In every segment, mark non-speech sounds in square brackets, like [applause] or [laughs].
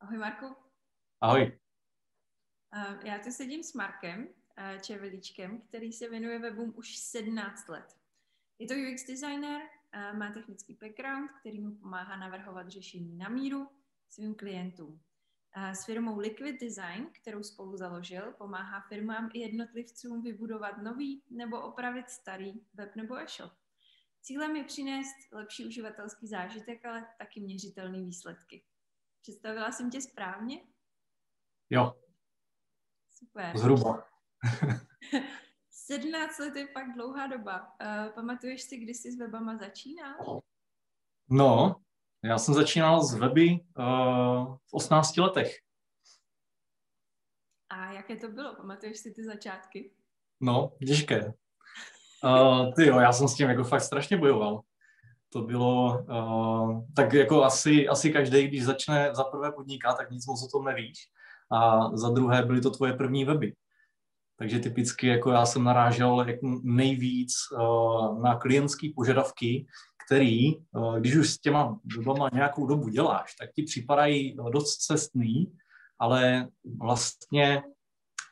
Ahoj Marku. Ahoj. Já tu sedím s Markem Čeveličkem, který se věnuje webům už 17 let. Je to UX designer, má technický background, který mu pomáhá navrhovat řešení na míru svým klientům. S firmou Liquid Design, kterou spolu založil, pomáhá firmám i jednotlivcům vybudovat nový nebo opravit starý web nebo e-shop. Cílem je přinést lepší uživatelský zážitek, ale taky měřitelné výsledky. Představila jsem tě správně? Jo. Super. Zhruba. [laughs] 17 let je pak dlouhá doba. Uh, pamatuješ si, kdy jsi s webama začínal? No, já jsem začínal s weby uh, v 18 letech. A jaké to bylo? Pamatuješ si ty začátky? No, těžké. Uh, ty jo, já jsem s tím jako fakt strašně bojoval. To bylo, uh, tak jako asi, asi každý, když začne za prvé podnikat, tak nic moc o tom nevíš. A za druhé byly to tvoje první weby. Takže typicky jako já jsem narážel jako nejvíc uh, na klientské požadavky, který, uh, když už s těma webama nějakou dobu děláš, tak ti připadají dost cestný, ale vlastně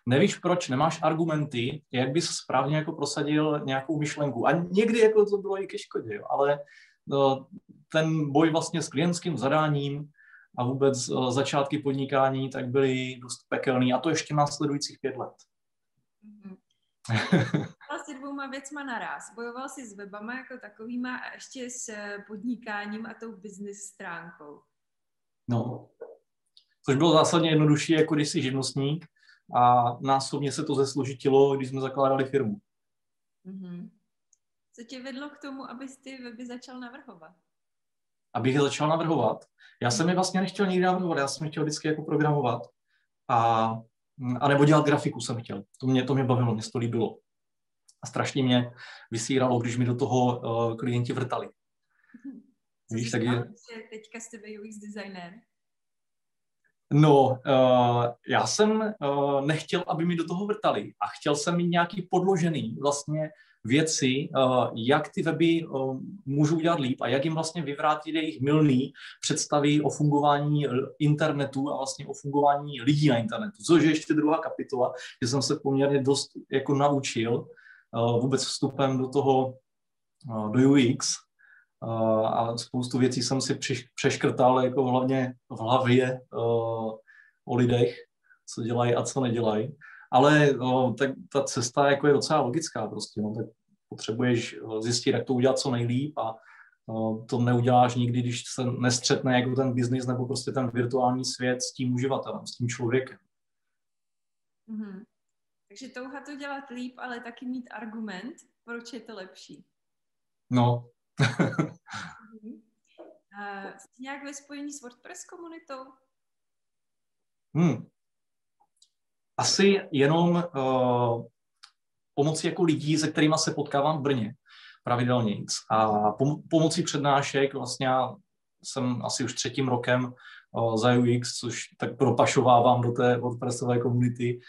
nevíš proč, nemáš argumenty, jak bys správně jako prosadil nějakou myšlenku. A někdy jako to bylo i ke škodě, jo, ale uh, ten boj vlastně s klientským zadáním a vůbec uh, začátky podnikání tak byly dost pekelný a to ještě následujících pět let. Mm-hmm. Bojoval dvouma věcma naraz. Bojoval si s webama jako takovýma a ještě s podnikáním a tou business stránkou. No, což bylo zásadně jednodušší, jako když jsi živnostník a násobně se to zesložitilo, když jsme zakládali firmu. Mm-hmm. Co tě vedlo k tomu, abys ty weby začal navrhovat? Abych je začal navrhovat? Já jsem je vlastně nechtěl nikdy navrhovat, já jsem chtěl vždycky jako programovat. A Mm, a nebo dělat grafiku jsem chtěl. To mě, to mě bavilo, mě to líbilo. A strašně mě vysíralo, když mi do toho uh, klienti vrtali. Co Víš, tak je... teďka jste UX designer? No, uh, já jsem uh, nechtěl, aby mi do toho vrtali a chtěl jsem mít nějaký podložený vlastně věci, uh, jak ty weby uh, můžou dělat líp a jak jim vlastně vyvrátit jejich milný představy o fungování internetu a vlastně o fungování lidí na internetu, což je ještě druhá kapitola, že jsem se poměrně dost jako naučil uh, vůbec vstupem do toho, do UX, a spoustu věcí jsem si přeškrtal jako hlavně v hlavě o lidech, co dělají a co nedělají. Ale no, tak ta cesta jako je docela logická prostě, no, tak potřebuješ zjistit, jak to udělat co nejlíp a to neuděláš nikdy, když se nestřetne jako ten biznis nebo prostě ten virtuální svět s tím uživatelem, s tím člověkem. Mm-hmm. Takže touha to dělat líp, ale taky mít argument, proč je to lepší. No. Mm-hmm. jsi nějak ve spojení s WordPress komunitou? Hmm asi jenom uh, pomocí jako lidí, se kterými se potkávám v Brně pravidelně. A pom- pomocí přednášek vlastně jsem asi už třetím rokem uh, za UX, což tak propašovávám do té WordPressové komunity, uh,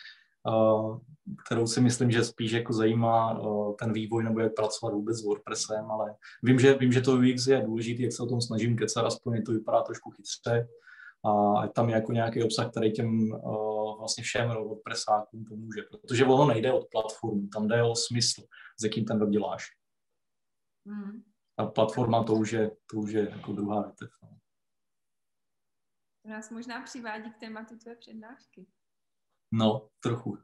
kterou si myslím, že spíš jako zajímá uh, ten vývoj nebo jak pracovat vůbec s WordPressem, ale vím, že, vím, že to UX je důležité, jak se o tom snažím kecat, aspoň to vypadá trošku chytře a tam je jako nějaký obsah, který těm uh, vlastně všem WordPressákům pomůže, protože ono nejde od platformy, tam jde o smysl, s jakým ten web děláš. Mm. A platforma to už je, to už je jako druhá větev. No. To nás možná přivádí k tématu tvé přednášky. No, trochu.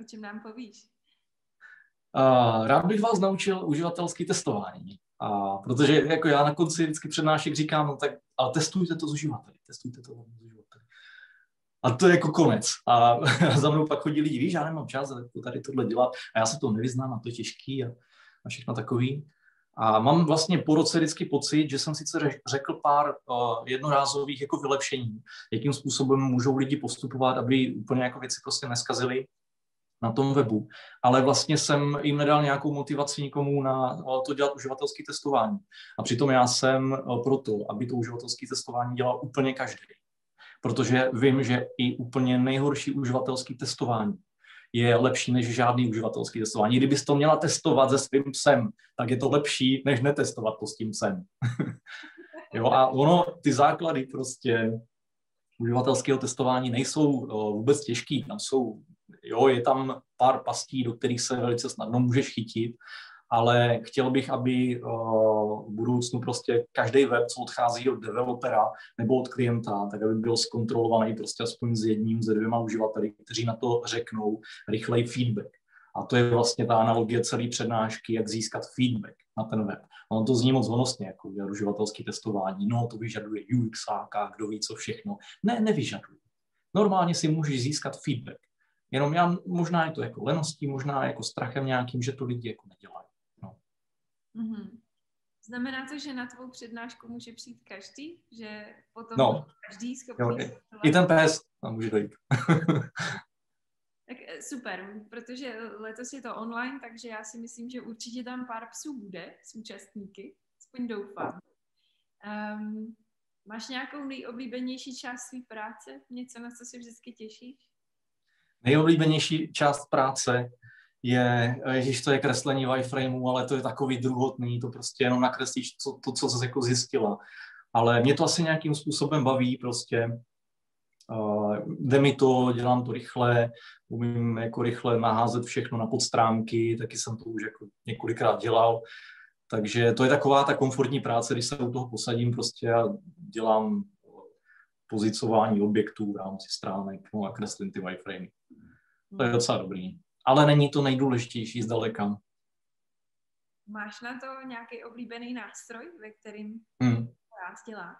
o čem nám povíš? Uh, rád bych vás naučil uživatelské testování. A protože jako já na konci vždycky přednášek říkám, no tak ale testujte to s uživateli, testujte to s uživateli. A to je jako konec. A [laughs] za mnou pak chodí lidi, víš, já nemám čas tady tohle dělat a já se to nevyznám a to je těžký a, a všechno takový. A mám vlastně po roce vždycky pocit, že jsem sice řekl pár uh, jednorázových jako vylepšení, jakým způsobem můžou lidi postupovat, aby úplně jako věci prostě neskazily, na tom webu, ale vlastně jsem jim nedal nějakou motivaci nikomu na to dělat uživatelské testování. A přitom já jsem proto, aby to uživatelské testování dělal úplně každý. Protože vím, že i úplně nejhorší uživatelské testování je lepší než žádný uživatelský testování. Kdybys to měla testovat se svým psem, tak je to lepší, než netestovat to s tím psem. [laughs] jo, a ono, ty základy prostě uživatelského testování nejsou uh, vůbec těžký. Tam jsou, jo, je tam pár pastí, do kterých se velice snadno můžeš chytit, ale chtěl bych, aby uh, v budoucnu prostě každý web, co odchází od developera nebo od klienta, tak aby byl zkontrolovaný prostě aspoň s jedním, ze dvěma uživateli, kteří na to řeknou rychlej feedback. A to je vlastně ta analogie celé přednášky, jak získat feedback na ten web. Ono to zní moc honostně, jako uživatelské testování. No, to vyžaduje UX, kdo ví co všechno. Ne, nevyžaduje. Normálně si můžeš získat feedback. Jenom já, možná je to jako leností, možná jako strachem nějakým, že to lidi jako nedělají. Mm-hmm. Znamená to, že na tvou přednášku může přijít každý? Že potom no. každý schopný... Jo, i, I ten pes tam může dojít. [laughs] Tak eh, super, protože letos je to online, takže já si myslím, že určitě tam pár psů bude s účastníky, aspoň doufám. Um, máš nějakou nejoblíbenější část své práce? Něco, na co si vždycky těšíš? Nejoblíbenější část práce je, ježiš, to je kreslení wireframeu, ale to je takový druhotný, to prostě jenom nakreslíš to, to co jsi jako zjistila. Ale mě to asi nějakým způsobem baví prostě Uh, jde mi to, dělám to rychle, umím jako rychle naházet všechno na podstránky, taky jsem to už jako několikrát dělal. Takže to je taková ta komfortní práce, když se u toho posadím prostě a dělám pozicování objektů v rámci stránek no a kreslím ty wireframey. To je docela dobrý. Ale není to nejdůležitější zdaleka. Máš na to nějaký oblíbený nástroj, ve kterým hmm. rád děláš?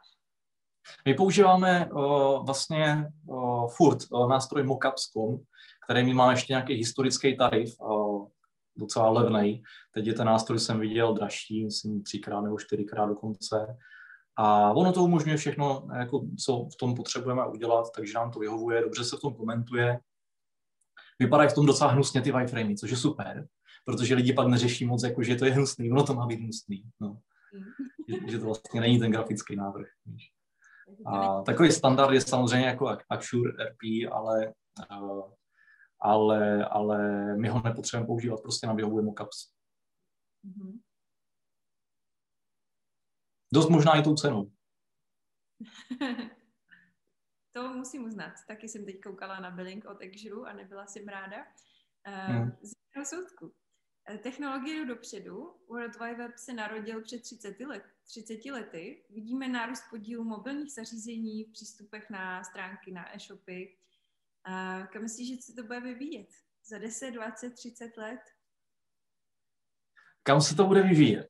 My používáme uh, vlastně uh, furt uh, nástroj Mockups.com, který má ještě nějaký historický tarif, uh, docela levný. Teď je ten nástroj, jsem viděl, dražší, myslím třikrát nebo čtyřikrát dokonce. A ono to umožňuje všechno, jako, co v tom potřebujeme udělat, takže nám to vyhovuje, dobře se v tom komentuje. Vypadají v tom docela hnusně ty wireframey, což je super, protože lidi pak neřeší moc, jako, že to je hnusný, ono to má být hnusný. No. Že, že to vlastně není ten grafický návrh. Víš. A takový standard je samozřejmě jako Axure RP, ale, uh, ale, ale my ho nepotřebujeme používat, prostě nám vyhovuje mockups. Mm-hmm. Dost možná i tou cenou. [laughs] to musím uznat. Taky jsem teď koukala na billing od Axure a nebyla jsem ráda. Uh, hmm. Z soudku. Eh, technologie jdou dopředu. World Wide Web se narodil před 30 let, 30 lety. Vidíme nárůst podílu mobilních zařízení v přístupech na stránky, na e-shopy. A kam myslíš, že se to bude vyvíjet? Za 10, 20, 30 let? Kam se to bude vyvíjet?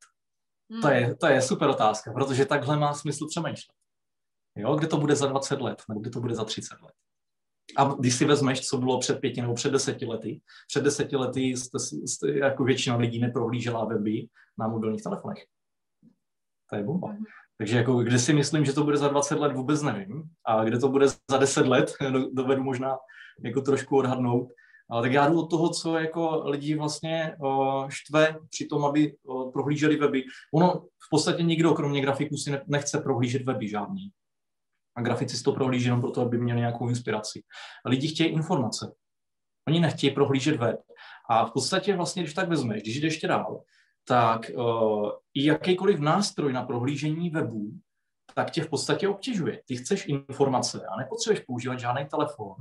Hmm. To, je, to je super otázka, protože takhle má smysl přemýšlet. Jo, kde to bude za 20 let, nebo kde to bude za 30 let. A když si vezmeš, co bylo před pěti nebo před deseti lety, před deseti lety jste, jste, jako většina lidí neprohlížela weby na mobilních telefonech. To je bomba. Mm-hmm. Takže jako, kde si myslím, že to bude za 20 let, vůbec nevím. A kde to bude za 10 let, [laughs] dovedu možná jako trošku odhadnout. A tak já jdu od toho, co jako lidi vlastně štve při tom, aby prohlíželi weby. Ono v podstatě nikdo, kromě grafiků, si ne, nechce prohlížet weby žádný a grafici to prohlíží jenom proto, aby měli nějakou inspiraci. A lidi chtějí informace. Oni nechtějí prohlížet web. A v podstatě vlastně, když tak vezmeš, když jdeš ještě dál, tak uh, i jakýkoliv nástroj na prohlížení webu, tak tě v podstatě obtěžuje. Ty chceš informace a nepotřebuješ používat žádný telefon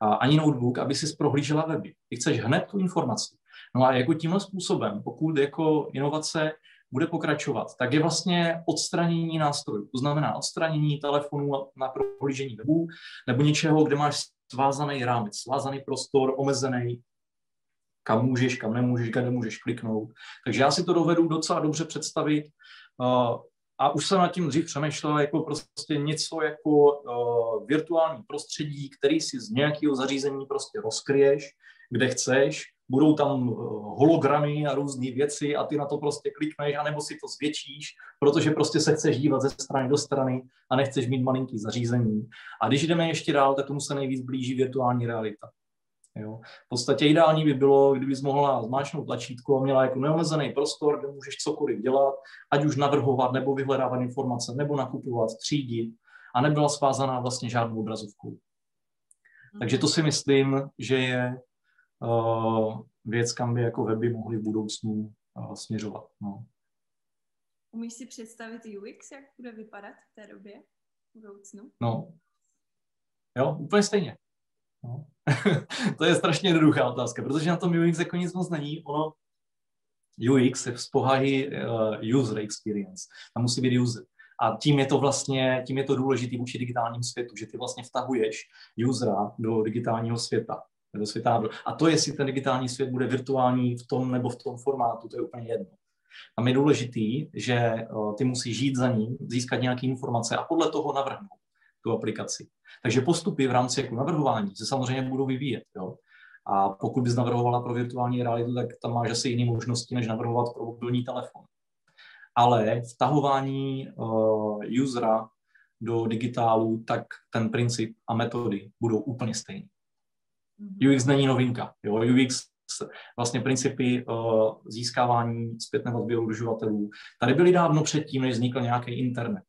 a ani notebook, aby si prohlížela weby. Ty chceš hned tu informaci. No a jako tímhle způsobem, pokud jako inovace bude pokračovat, tak je vlastně odstranění nástrojů. To znamená odstranění telefonů na prohlížení webu nebo něčeho, kde máš svázaný rámec, svázaný prostor, omezený, kam můžeš, kam nemůžeš, kde nemůžeš kliknout. Takže já si to dovedu docela dobře představit. Uh, a už jsem nad tím dřív přemýšlel jako prostě něco jako uh, virtuální prostředí, který si z nějakého zařízení prostě rozkryješ, kde chceš, budou tam eh, hologramy a různé věci a ty na to prostě klikneš, anebo si to zvětšíš, protože prostě se chceš dívat ze strany do strany a nechceš mít malinký zařízení. A když jdeme ještě dál, tak tomu se nejvíc blíží virtuální realita. Jo. V podstatě ideální by bylo, kdybys mohla zmáčknout tlačítko a měla jako neomezený prostor, kde můžeš cokoliv dělat, ať už navrhovat, nebo vyhledávat informace, nebo nakupovat, třídit a nebyla svázaná vlastně žádnou obrazovkou. Takže to si myslím, že je věc, kam by jako weby mohly v budoucnu uh, směřovat. No. Umíš si představit UX, jak bude vypadat v té době, v budoucnu? No, Jo, úplně stejně. No. [laughs] to je strašně jednoduchá otázka, protože na tom UX jako nic moc není. Ono UX je z pohahy uh, user experience. Tam musí být user. A tím je to vlastně, tím je to důležité vůči digitálním světu, že ty vlastně vtahuješ usera do digitálního světa. Do světa. A to, jestli ten digitální svět bude virtuální v tom nebo v tom formátu, to je úplně jedno. A je důležitý, že ty musíš žít za ním, získat nějaké informace a podle toho navrhnout tu aplikaci. Takže postupy v rámci jako navrhování se samozřejmě budou vyvíjet. Jo? A pokud bys navrhovala pro virtuální realitu, tak tam máš asi jiné možnosti, než navrhovat pro mobilní telefon. Ale vtahování uh, usera do digitálu, tak ten princip a metody budou úplně stejné. Mm-hmm. UX není novinka. Jo? UX vlastně principy uh, získávání zpětného odběru uživatelů tady byly dávno předtím, než vznikl nějaký internet.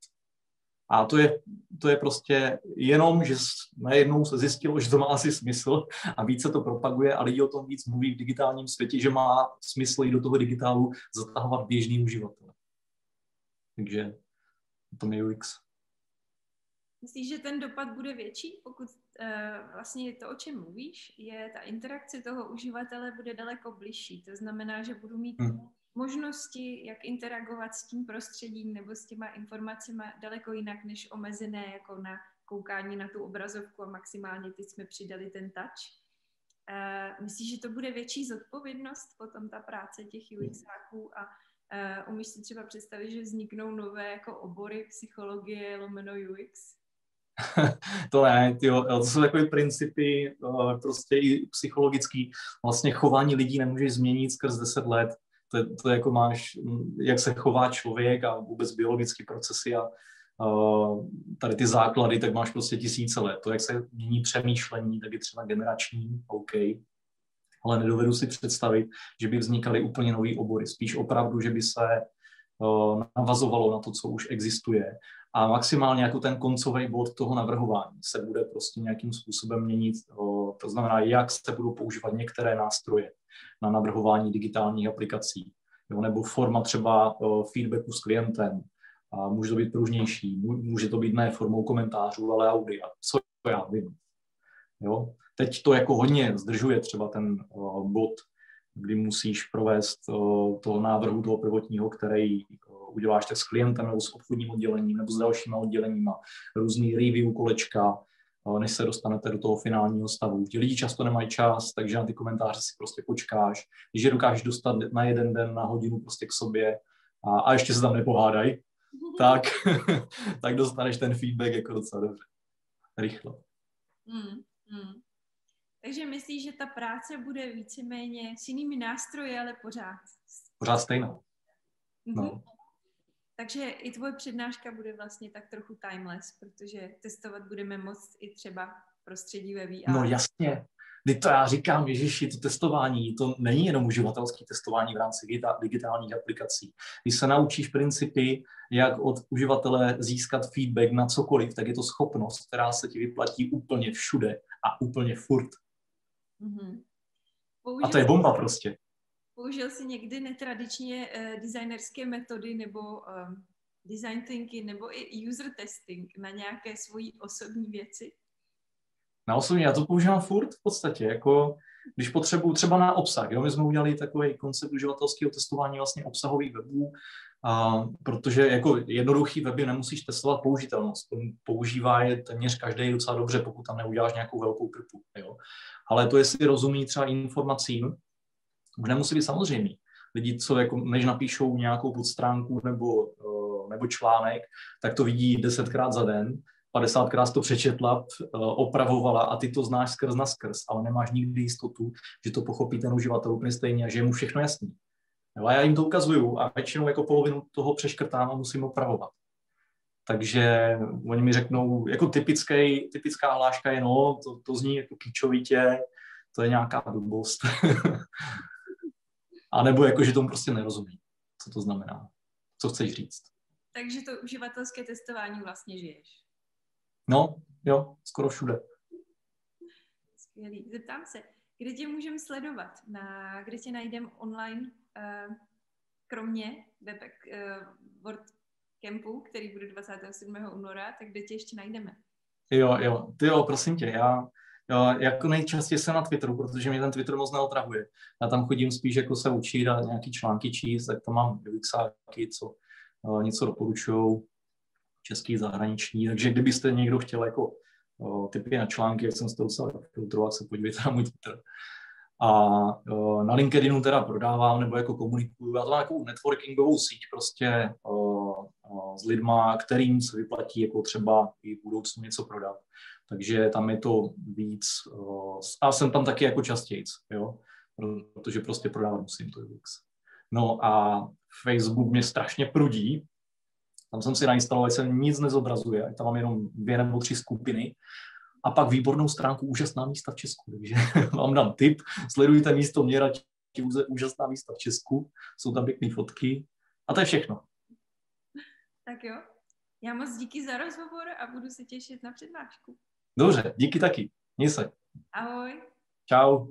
A to je, to je prostě jenom, že najednou se zjistilo, že to má asi smysl a více to propaguje a lidi o tom víc mluví v digitálním světě, že má smysl i do toho digitálu zatahovat běžný uživatel. Takže to je UX. Myslíš, že ten dopad bude větší, pokud uh, vlastně to, o čem mluvíš, je ta interakce toho uživatele bude daleko bližší. To znamená, že budu mít hmm možnosti, jak interagovat s tím prostředím nebo s těma informacemi daleko jinak, než omezené jako na koukání na tu obrazovku a maximálně teď jsme přidali ten touch. Uh, myslíš, že to bude větší zodpovědnost potom ta práce těch UXáků a uh, umíš si třeba představit, že vzniknou nové jako obory psychologie lomeno UX? [laughs] to ne, tyjo, to jsou takové principy prostě i psychologický. Vlastně chování lidí nemůžeš změnit skrz 10 let to, to jako máš, jak se chová člověk a vůbec biologické procesy a uh, tady ty základy, tak máš prostě tisíce let. To, jak se mění přemýšlení, tak je třeba generační, OK, ale nedovedu si představit, že by vznikaly úplně nové obory. Spíš opravdu, že by se uh, navazovalo na to, co už existuje a maximálně jako ten koncový bod toho navrhování se bude prostě nějakým způsobem měnit. To znamená, jak se budou používat některé nástroje na navrhování digitálních aplikací. Jo, nebo forma třeba feedbacku s klientem. A může to být pružnější, může to být ne formou komentářů, ale audia, co já vím. Jo? Teď to jako hodně zdržuje třeba ten bod, kdy musíš provést toho návrhu toho prvotního, který uděláš tak s klientem nebo s obchodním oddělením nebo s dalšíma odděleníma, různý review kolečka, než se dostanete do toho finálního stavu. Ti lidi často nemají čas, takže na ty komentáře si prostě počkáš. Když je dokážeš dostat na jeden den, na hodinu prostě k sobě a, a ještě se tam nepohádají, [laughs] tak, [laughs] tak dostaneš ten feedback jako docela dobře. Rychle. Hmm, hmm. Takže myslíš, že ta práce bude víceméně s jinými nástroji, ale pořád? Pořád stejná. No. Mm-hmm. Takže i tvoje přednáška bude vlastně tak trochu timeless, protože testovat budeme moc i třeba prostředí ve VR. No jasně. Kdy to já říkám, Ježiši, to testování, to není jenom uživatelské testování v rámci digitálních aplikací. Když se naučíš principy, jak od uživatele získat feedback na cokoliv, tak je to schopnost, která se ti vyplatí úplně všude a úplně furt. Mm-hmm. a to je bomba prostě použil jsi někdy netradičně uh, designerské metody nebo um, design thinking nebo i user testing na nějaké svoji osobní věci? Na osobní, já to používám furt v podstatě, jako když potřebuju třeba na obsah. Jo? My jsme udělali takový koncept uživatelského testování vlastně obsahových webů, a, protože jako jednoduchý weby nemusíš testovat použitelnost. Používá je téměř každý docela dobře, pokud tam neuděláš nějakou velkou krpu. Jo? Ale to, jestli rozumí třeba informacím, už nemusí být samozřejmý. Lidi, co jako, než napíšou nějakou podstránku nebo, uh, nebo článek, tak to vidí desetkrát za den, 50krát to přečetla, uh, opravovala a ty to znáš skrz na skrz, ale nemáš nikdy jistotu, že to pochopí ten uživatel úplně stejně a že je mu všechno jasný. a já jim to ukazuju a většinou jako polovinu toho přeškrtám a musím opravovat. Takže oni mi řeknou, jako typický, typická hláška je, no, to, to zní jako kýčovitě, to je nějaká blbost. [laughs] A nebo jako, že tomu prostě nerozumí, co to znamená, co chceš říct. Takže to uživatelské testování vlastně žiješ. No, jo, skoro všude. Skvělý. Zeptám se, kde tě můžeme sledovat? Na, kde tě najdeme online, uh, kromě webek uh, WordCampu, který bude 27. února, tak kde tě ještě najdeme? Jo, jo, ty jo, prosím tě, já, jo, jako nejčastěji jsem na Twitteru, protože mě ten Twitter moc neotravuje. Já tam chodím spíš jako se učit a nějaký články číst, tak tam mám UXáky, co uh, něco doporučují, český, zahraniční, takže kdybyste někdo chtěl jako uh, typy na články, jak jsem z toho filtrovat, se podívejte na můj Twitter. A uh, na LinkedInu teda prodávám nebo jako komunikuju. Já to mám jako networkingovou síť prostě uh, s lidma, kterým se vyplatí jako třeba i v budoucnu něco prodat. Takže tam je to víc, uh, a jsem tam taky jako častěji, jo, protože prostě prodávat musím to UX. No a Facebook mě strašně prudí, tam jsem si nainstaloval, se nic nezobrazuje, tam mám jenom dvě nebo tři skupiny a pak výbornou stránku Úžasná místa v Česku. Takže [laughs] vám dám tip, sledujte místo mě radši Úžasná místa v Česku, jsou tam pěkné fotky a to je všechno. Tak jo, já moc díky za rozhovor a budu se těšit na přednášku. Dobře, díky taky. Měj se. Ahoj. Čau.